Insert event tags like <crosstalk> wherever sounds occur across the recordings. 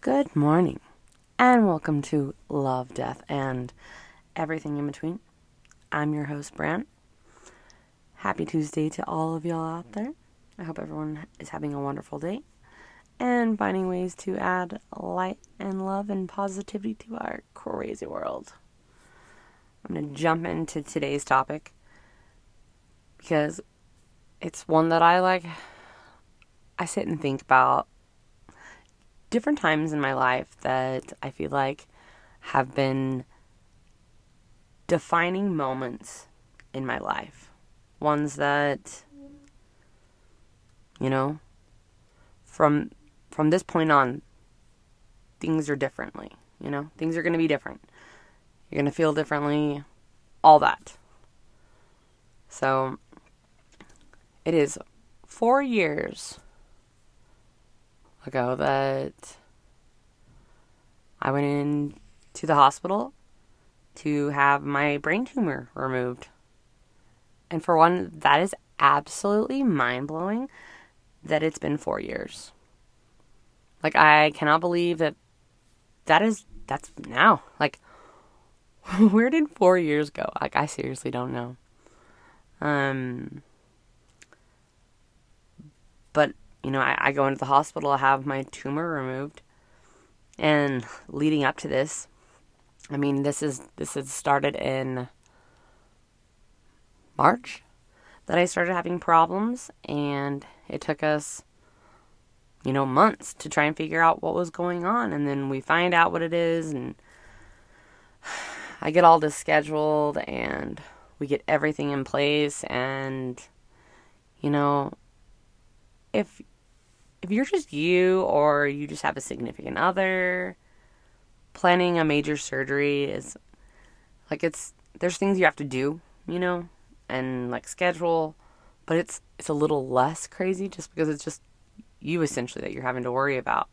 Good morning, and welcome to Love, Death, and Everything in Between. I'm your host, Brant. Happy Tuesday to all of y'all out there. I hope everyone is having a wonderful day and finding ways to add light and love and positivity to our crazy world. I'm going to jump into today's topic because it's one that I like. I sit and think about different times in my life that I feel like have been defining moments in my life. Ones that you know from from this point on things are differently, you know? Things are going to be different. You're going to feel differently, all that. So it is 4 years ago that I went in to the hospital to have my brain tumor removed. And for one, that is absolutely mind blowing that it's been four years. Like, I cannot believe that that is, that's now. Like, <laughs> where did four years go? Like, I seriously don't know. Um, but you know, I, I go into the hospital, I have my tumor removed. And leading up to this, I mean, this is this has started in March that I started having problems, and it took us, you know, months to try and figure out what was going on. And then we find out what it is, and <sighs> I get all this scheduled, and we get everything in place. And, you know, if if you're just you or you just have a significant other, planning a major surgery is like it's there's things you have to do, you know, and like schedule, but it's it's a little less crazy just because it's just you essentially that you're having to worry about.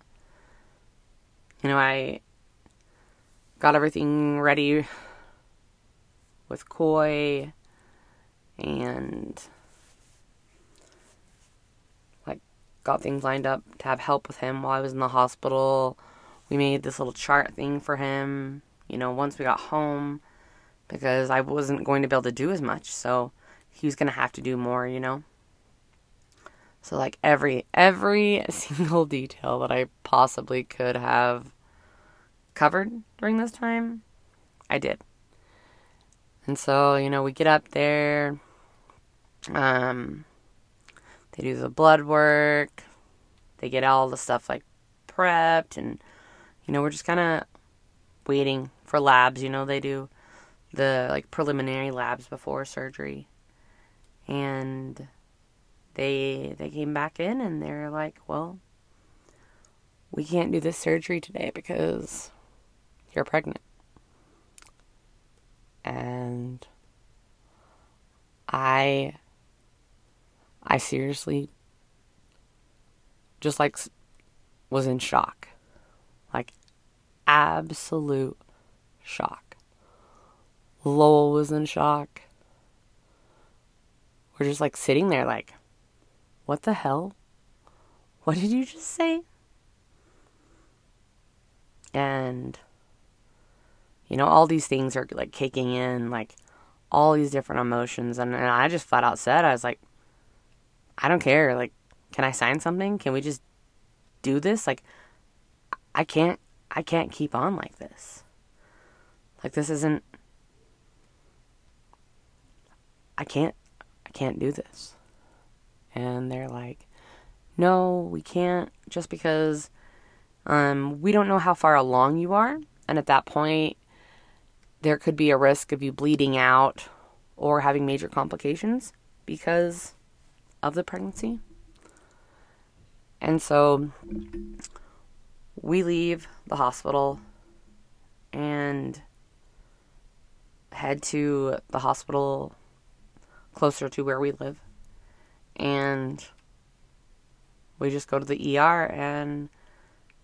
You know, I got everything ready with Koi and got things lined up to have help with him while I was in the hospital. We made this little chart thing for him, you know, once we got home because I wasn't going to be able to do as much. So he was going to have to do more, you know. So like every every <laughs> single detail that I possibly could have covered during this time, I did. And so, you know, we get up there um they do the blood work. They get all the stuff like prepped and you know, we're just kind of waiting for labs, you know, they do the like preliminary labs before surgery. And they they came back in and they're like, "Well, we can't do this surgery today because you're pregnant." And I I seriously just like was in shock. Like absolute shock. Lowell was in shock. We're just like sitting there like what the hell? What did you just say? And you know, all these things are like kicking in, like all these different emotions and, and I just flat out said, I was like, I don't care. Like, can I sign something? Can we just do this? Like, I can't, I can't keep on like this. Like, this isn't, I can't, I can't do this. And they're like, no, we can't just because, um, we don't know how far along you are. And at that point, there could be a risk of you bleeding out or having major complications because of the pregnancy. And so we leave the hospital and head to the hospital closer to where we live. And we just go to the ER and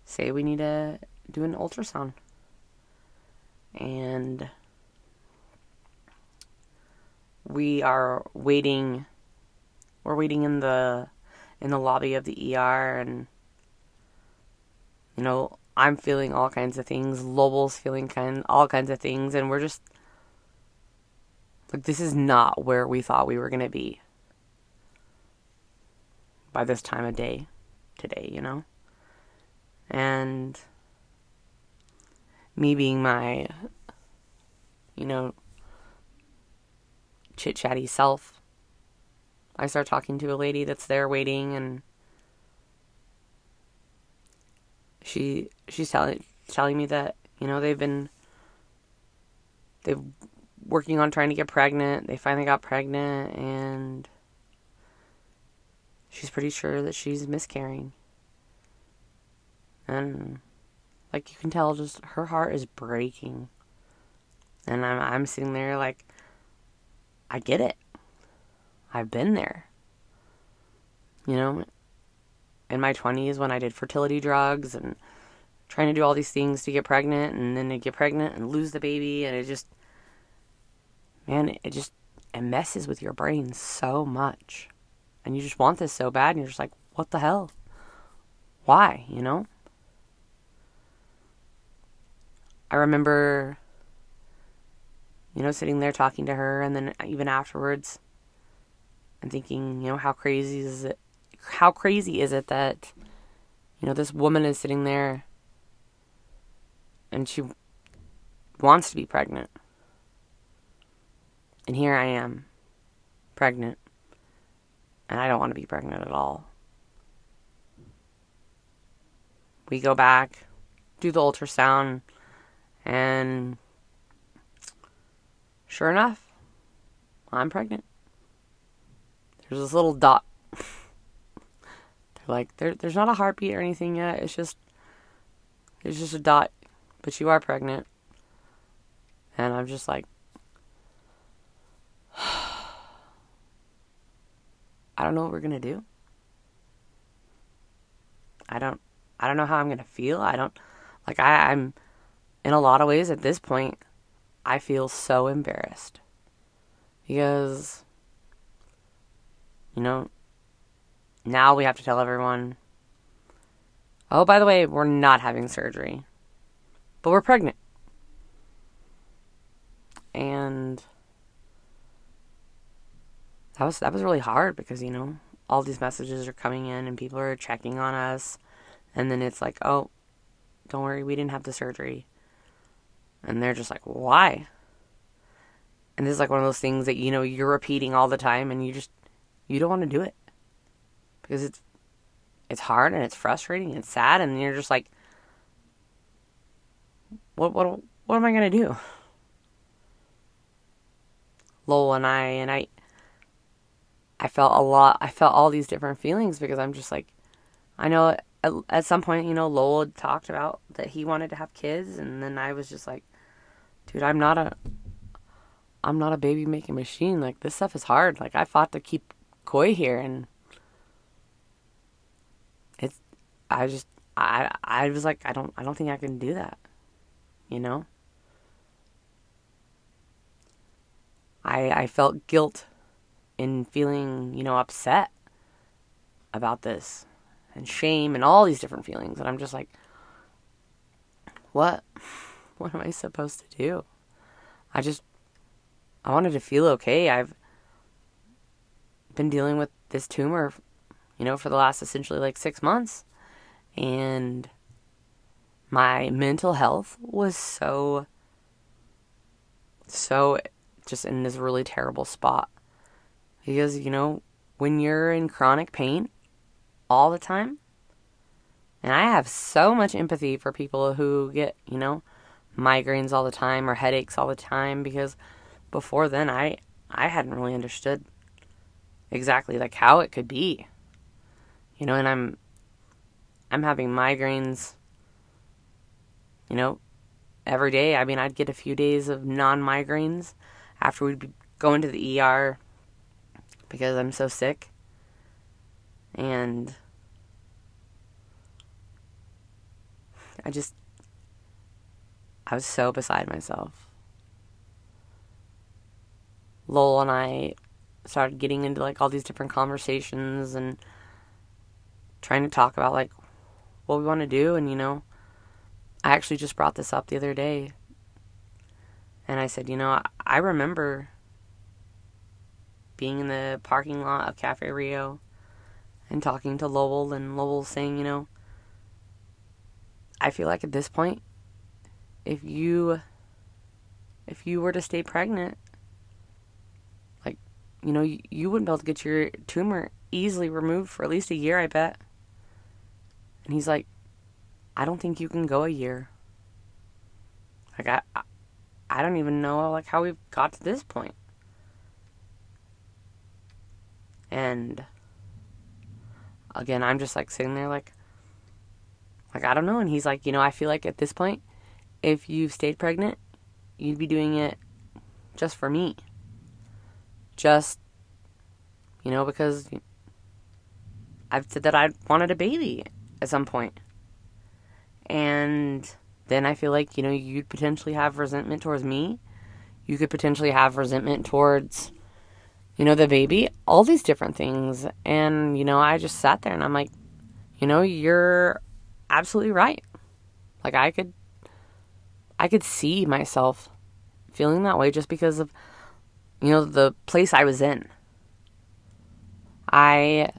say we need to do an ultrasound. And we are waiting we're waiting in the in the lobby of the ER and you know I'm feeling all kinds of things. Lowell's feeling kind all kinds of things, and we're just like this is not where we thought we were gonna be by this time of day today, you know? And me being my, you know, chit chatty self, I start talking to a lady that's there waiting and she she's telling telling me that, you know, they've been they've working on trying to get pregnant. They finally got pregnant and she's pretty sure that she's miscarrying. And like you can tell just her heart is breaking. And I'm I'm sitting there like I get it. I've been there. You know, in my 20s when I did fertility drugs and trying to do all these things to get pregnant and then to get pregnant and lose the baby and it just man, it just it messes with your brain so much. And you just want this so bad and you're just like, what the hell? Why, you know? I remember you know, sitting there talking to her and then even afterwards and thinking, you know, how crazy is it how crazy is it that you know this woman is sitting there and she wants to be pregnant and here I am, pregnant, and I don't want to be pregnant at all. We go back, do the ultrasound, and sure enough, I'm pregnant. There's this little dot. They're like, there, there's not a heartbeat or anything yet. It's just, it's just a dot, but you are pregnant. And I'm just like, <sighs> I don't know what we're gonna do. I don't I don't know how I'm gonna feel. I don't like I, I'm in a lot of ways at this point I feel so embarrassed. Because you know now we have to tell everyone Oh, by the way, we're not having surgery. But we're pregnant. And that was that was really hard because you know all these messages are coming in and people are checking on us and then it's like oh don't worry we didn't have the surgery and they're just like why and this is like one of those things that you know you're repeating all the time and you just you don't want to do it because it's it's hard and it's frustrating and sad and you're just like what what what am I going to do Lowell and I and I I felt a lot. I felt all these different feelings because I'm just like, I know at, at some point, you know, Lowell talked about that he wanted to have kids, and then I was just like, dude, I'm not a, I'm not a baby making machine. Like this stuff is hard. Like I fought to keep Koi here, and it's, I just, I, I was like, I don't, I don't think I can do that, you know. I, I felt guilt in feeling, you know, upset about this and shame and all these different feelings. And I'm just like, what? <laughs> What am I supposed to do? I just, I wanted to feel okay. I've been dealing with this tumor, you know, for the last essentially like six months. And my mental health was so, so just in this really terrible spot. Because, you know, when you're in chronic pain all the time, and I have so much empathy for people who get, you know, migraines all the time or headaches all the time because before then I I hadn't really understood exactly like how it could be. You know, and I'm I'm having migraines you know, every day. I mean, I'd get a few days of non-migraines after we'd be going to the ER because I'm so sick. And I just, I was so beside myself. Lowell and I started getting into like all these different conversations and trying to talk about like what we want to do and you know I actually just brought this up the other day. And I said, you know, I remember being in the parking lot of Cafe Rio and talking to Lowell, and Lowell saying, you know, I feel like at this point, if you if you were to stay pregnant, you know, you, you wouldn't be able to get your tumor easily removed for at least a year, I bet. And he's like, I don't think you can go a year. Like I, I don't even know like how we've got to this point. And again, I'm just like sitting there like like I don't know and he's like, "You know, I feel like at this point if you've stayed pregnant, you'd be doing it just for me. Just you know, because I've said that I wanted a baby at some point. And then I feel like, you know, you'd potentially have resentment towards me. You could potentially have resentment towards, you know, the baby, all these different things. And, you know, I just sat there and I'm like, you know, you're absolutely right. Like I could I could see myself feeling that way just because of you know the place I was in. I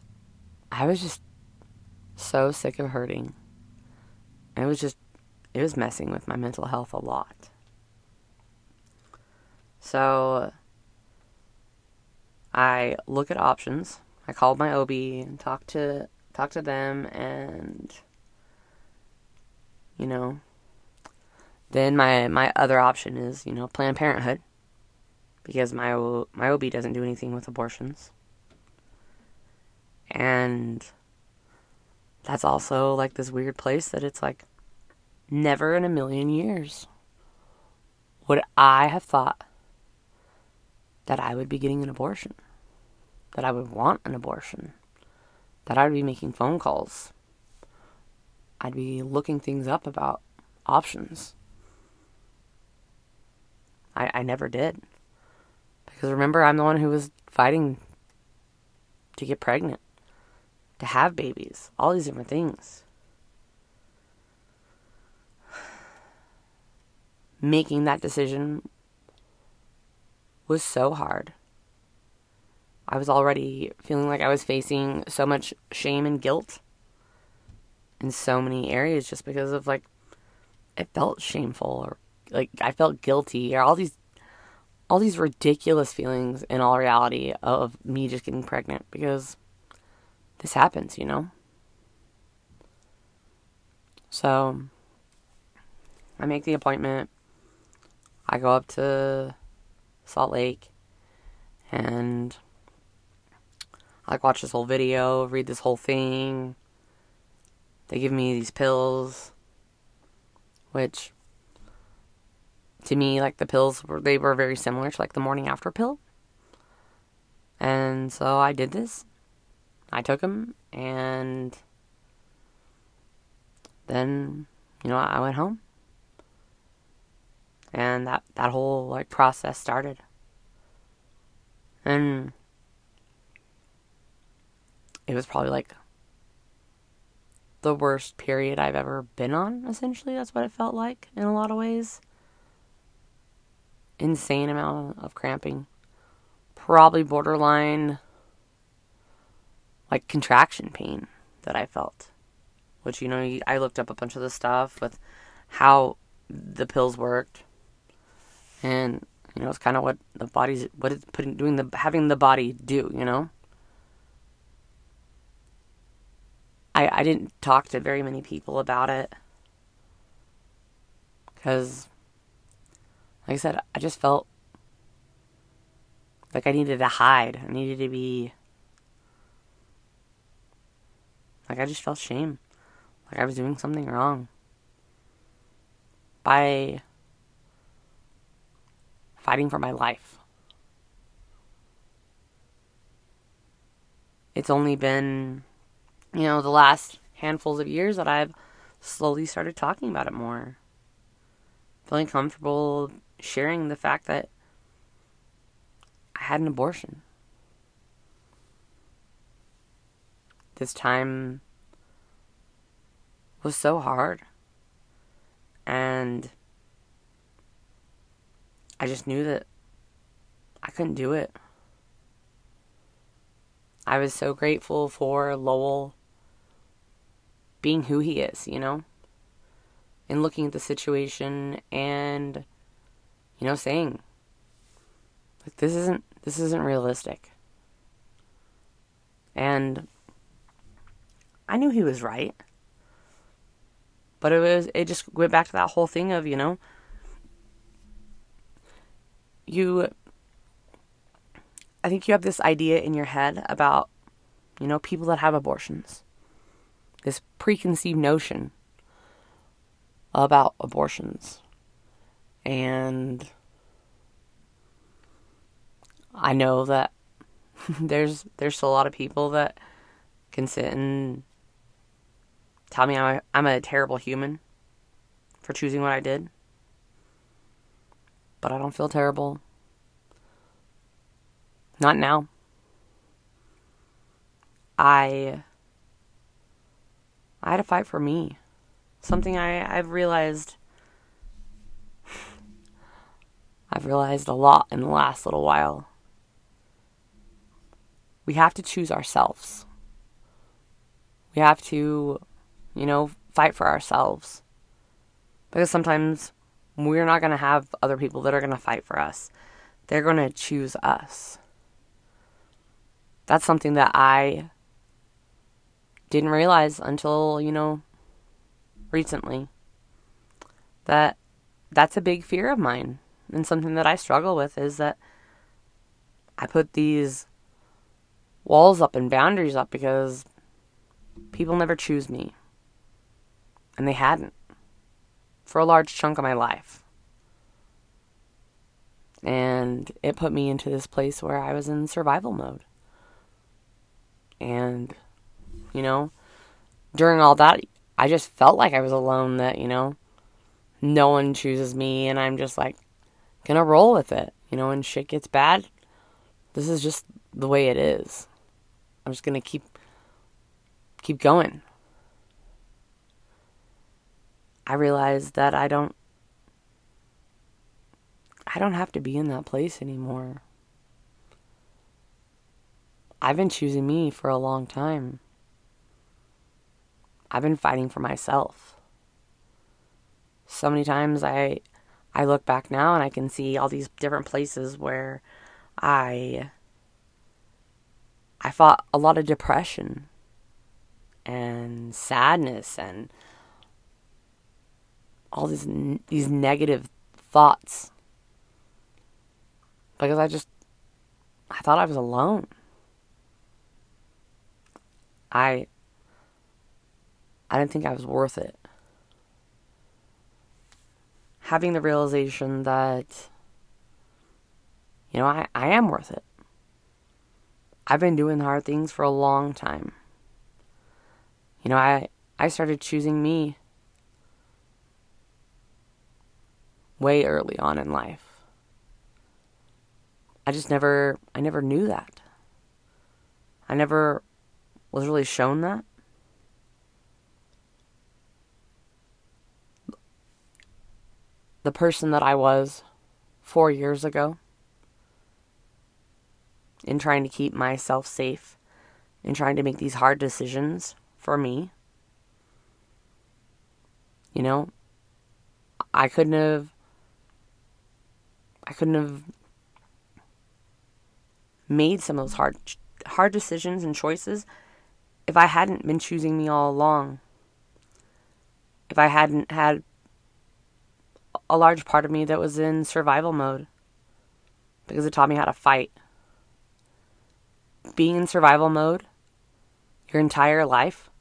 I was just so sick of hurting. It was just, it was messing with my mental health a lot. So I look at options. I called my OB and talked to talked to them and you know then my my other option is, you know, Planned Parenthood because my my OB doesn't do anything with abortions. And that's also like this weird place that it's like never in a million years would I have thought that I would be getting an abortion, that I would want an abortion, that I'd be making phone calls, I'd be looking things up about options. I, I never did. Because remember, I'm the one who was fighting to get pregnant to have babies, all these different things. <sighs> Making that decision was so hard. I was already feeling like I was facing so much shame and guilt in so many areas just because of like it felt shameful or like I felt guilty or all these all these ridiculous feelings in all reality of me just getting pregnant because this happens, you know? So, I make the appointment. I go up to Salt Lake and I like watch this whole video, read this whole thing. They give me these pills, which to me, like the pills were they were very similar to like the morning after pill. And so I did this. I took them, and then you know I went home, and that that whole like process started, and it was probably like the worst period I've ever been on. Essentially, that's what it felt like in a lot of ways. Insane amount of cramping, probably borderline like contraction pain that I felt. Which, you know, I looked up a bunch of the stuff with how the pills worked. And, you know, it's kind of what the body's, what it's putting, doing the, having the body do, you know? I, I didn't talk to very many people about it. Because, like I said, I just felt like I needed to hide. I needed to be Like I just felt shame. Like I was doing something wrong. By fighting for my life. It's only been, you know, the last handfuls of years that I've slowly started talking about it more. Feeling comfortable sharing the fact that I had an abortion. this time was so hard. And I just knew that I couldn't do it. I was so grateful for Lowell being who he is, you know? And looking at the situation and you know saying like this isn't this isn't realistic. And I knew he was right. But it was it just went back to that whole thing of, you know, you I think you have this idea in your head about you know people that have abortions. This preconceived notion about abortions. And I know that <laughs> there's there's a lot of people that can sit and tell me I'm a, I'm a terrible human for choosing what I did. But I don't feel terrible. Not now. I I had to fight for me. Something I, I've realized I've realized a lot in the last little while. We have to choose ourselves. We have to, you know, fight for ourselves. Because sometimes we're not going to have other people that are going to fight for us. They're going to choose us. That's something that I didn't realize until, you know, recently. That that's a big fear of mine and something that I struggle with is that I put these walls up and boundaries up because people never choose me. And they hadn't for a large chunk of my life. And it put me into this place where I was in survival mode. And, you know, during all that, I just felt like I was alone, that, you know, no one chooses me, and I'm just like, gonna roll with it. You know, when shit gets bad, this is just the way it is. I'm just gonna keep keep going. I realized that I don't I don't have to be in that place anymore. I've been choosing me for a long time. I've been fighting for myself. So many times I I look back now and I can see all these different places where I I fought a lot of depression and sadness and all these these negative thoughts because I just I thought I was alone. I I didn't think I was worth it. Having the realization that you know, I, I am worth it. I've been doing hard things for a long time. You know, I I started choosing me way early on in life. I just never I never knew that. I never was really shown that. The person that I was 4 years ago in trying to keep myself safe, in trying to make these hard decisions for me. You know, I couldn't have I couldn't have made some of those hard hard decisions and choices if I hadn't been choosing me all along. If I hadn't had a large part of me that was in survival mode because it taught me how to fight. Being in survival mode your entire life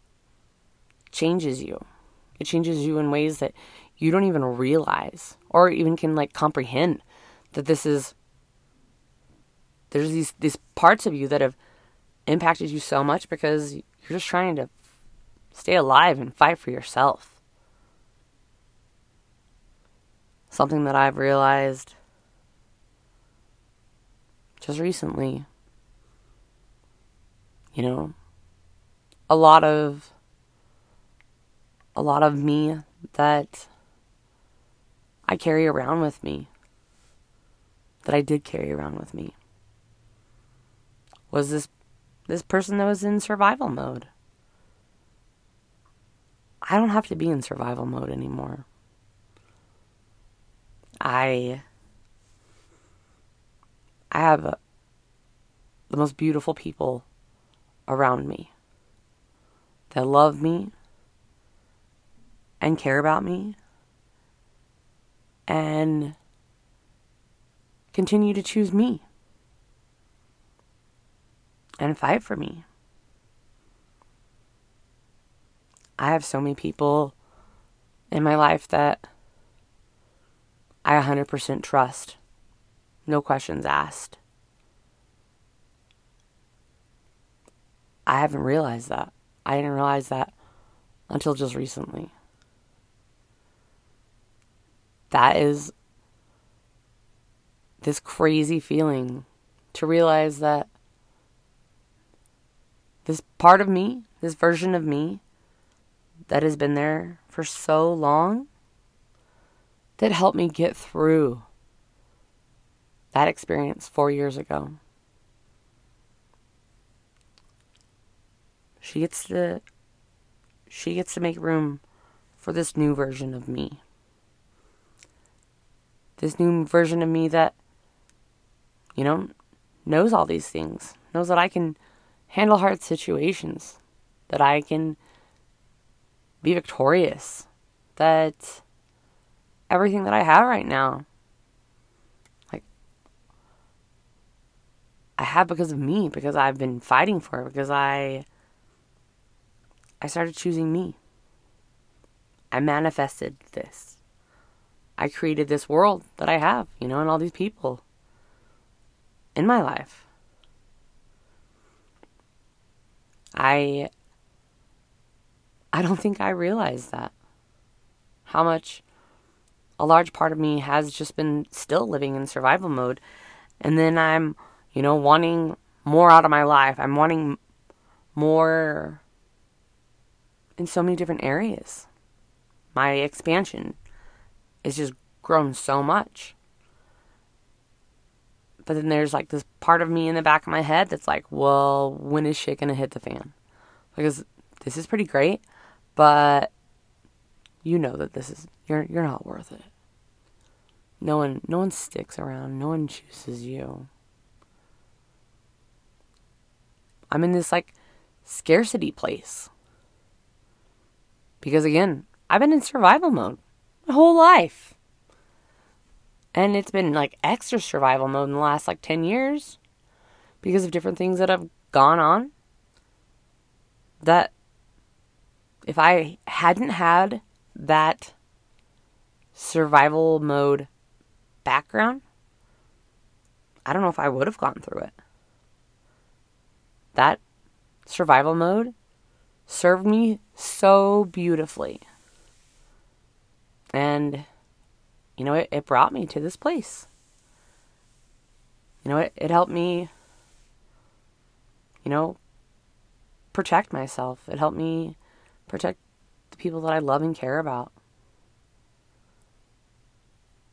changes you. It changes you in ways that you don't even realize or even can like comprehend that this is there's these these parts of you that have impacted you so much because you're just trying to stay alive and fight for yourself. Something that I've realized just recently. You know, a lot of a lot of me that I carry around with me, that I did carry around with me, was this this person that was in survival mode. I don't have to be in survival mode anymore. I I have the most beautiful people around me that love me and care about me and continue to choose me and fight for me. I have so many people in my life that I 100% trust. No questions asked. I haven't realized that. I didn't realize that until just recently. That is this crazy feeling to realize that this part of me, this version of me that has been there for so long, that helped me get through that experience four years ago. She gets to she gets to make room for this new version of me. This new version of me that you know knows all these things, knows that I can handle hard situations, that I can be victorious, that everything that I have right now, like, I have because of me, because I've been fighting for it, because I, I started choosing me. I manifested this. I created this world that I have, you know, and all these people in my life. I I don't think I realized that. How much a large part of me has just been still living in survival mode. And then I'm, you know, wanting more out of my life. I'm wanting more in so many different areas. My expansion is just grown so much. But then there's like this part of me in the back of my head that's like, well, when is shit gonna hit the fan? Because this is pretty great, but you know that this is you're you're not worth it. No one no one sticks around, no one chooses you. I'm in this like scarcity place. Because again, I've been in survival mode my whole life. And it's been like extra survival mode in the last like 10 years because of different things that have gone on. That if I hadn't had that survival mode background, I don't know if I would have gone through it. That survival mode served me so beautifully. And, you know, it, it brought me to this place. You know, it, it helped me, you know, protect myself. It helped me protect the people that I love and care about.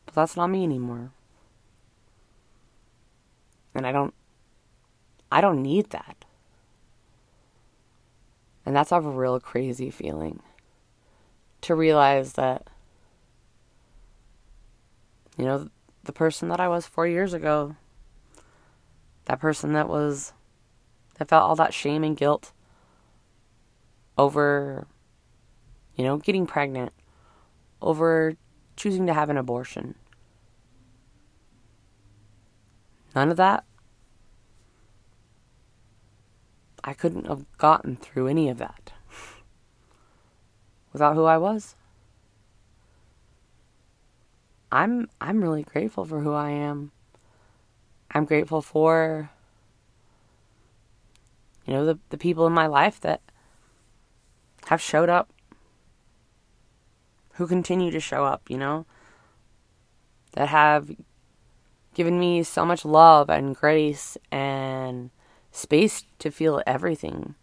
But that's not me anymore. And I don't I don't need that. And that's a real crazy feeling to realize that you know the person that I was 4 years ago that person that was that felt all that shame and guilt over you know getting pregnant over choosing to have an abortion. None of that. I couldn't have gotten through any of that <laughs> without who I was. I'm I'm really grateful for who I am. I'm grateful for you know the the people in my life that have showed up who continue to show up, you know, that have given me so much love and grace and space to feel everything,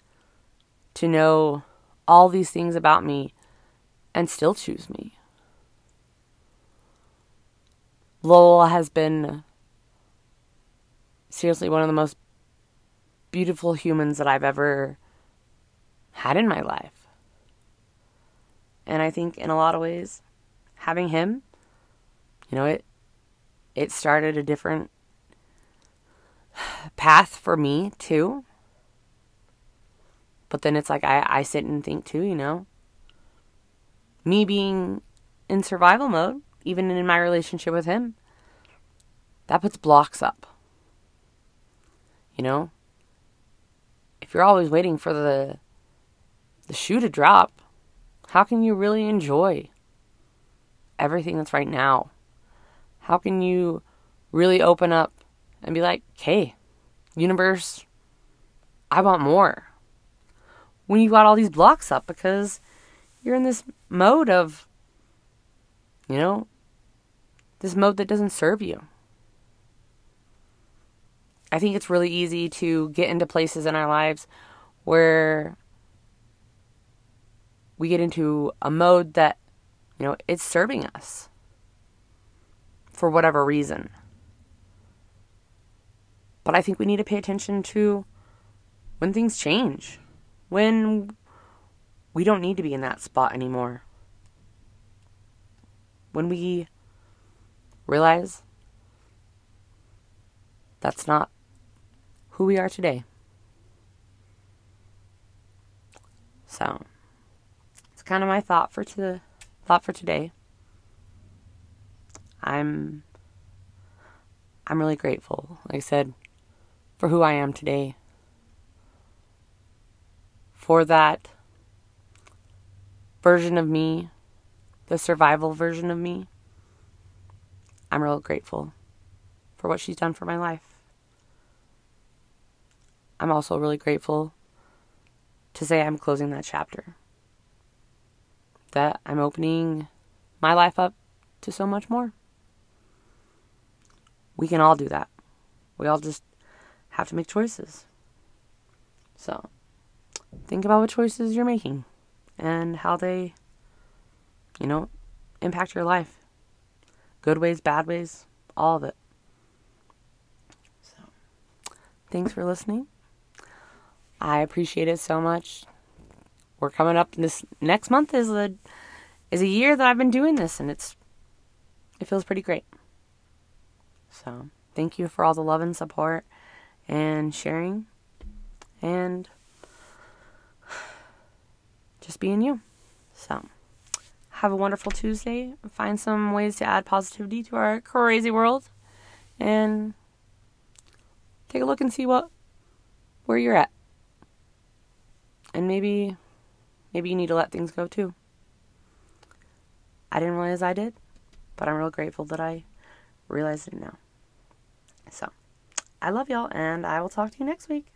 to know all these things about me and still choose me. Lowell has been seriously one of the most beautiful humans that I've ever had in my life. And I think in a lot of ways, having him, you know, it it started a different path for me too. But then it's like I, I sit and think too, you know. Me being in survival mode, even in my relationship with him, that puts blocks up. You know? If you're always waiting for the the shoe to drop, how can you really enjoy everything that's right now? How can you really open up and be like, hey, universe, I want more? When you got all these blocks up because you're in this mode of, you know, this mode that doesn't serve you. I think it's really easy to get into places in our lives where we get into a mode that, you know, it's serving us for whatever reason. But I think we need to pay attention to when things change, when we don't need to be in that spot anymore. When we realize that's not who we are today. So, kind of my thought for to thought for today. I'm I'm really grateful. Like I said, for who I am today. For that version of me, the survival version of me. I'm real grateful for what she's done for my life. I'm also really grateful to say I'm closing that chapter. That I'm opening my life up to so much more. We can all do that. We all just have to make choices. So, think about what choices you're making and how they, you know, impact your life. Good ways, bad ways, all of it. So, thanks for listening. I appreciate it so much. We're coming up this next month is a is a year that I've been doing this and it's it feels pretty great. So, thank you for all the love and support and sharing and just being you. So, have a wonderful Tuesday. Find some ways to add positivity to our crazy world and take a look and see what where you're at. And maybe maybe you need to let things go too. I didn't realize I did, but I'm real grateful that I realized it now. So, I love y'all, and I will talk to you next week.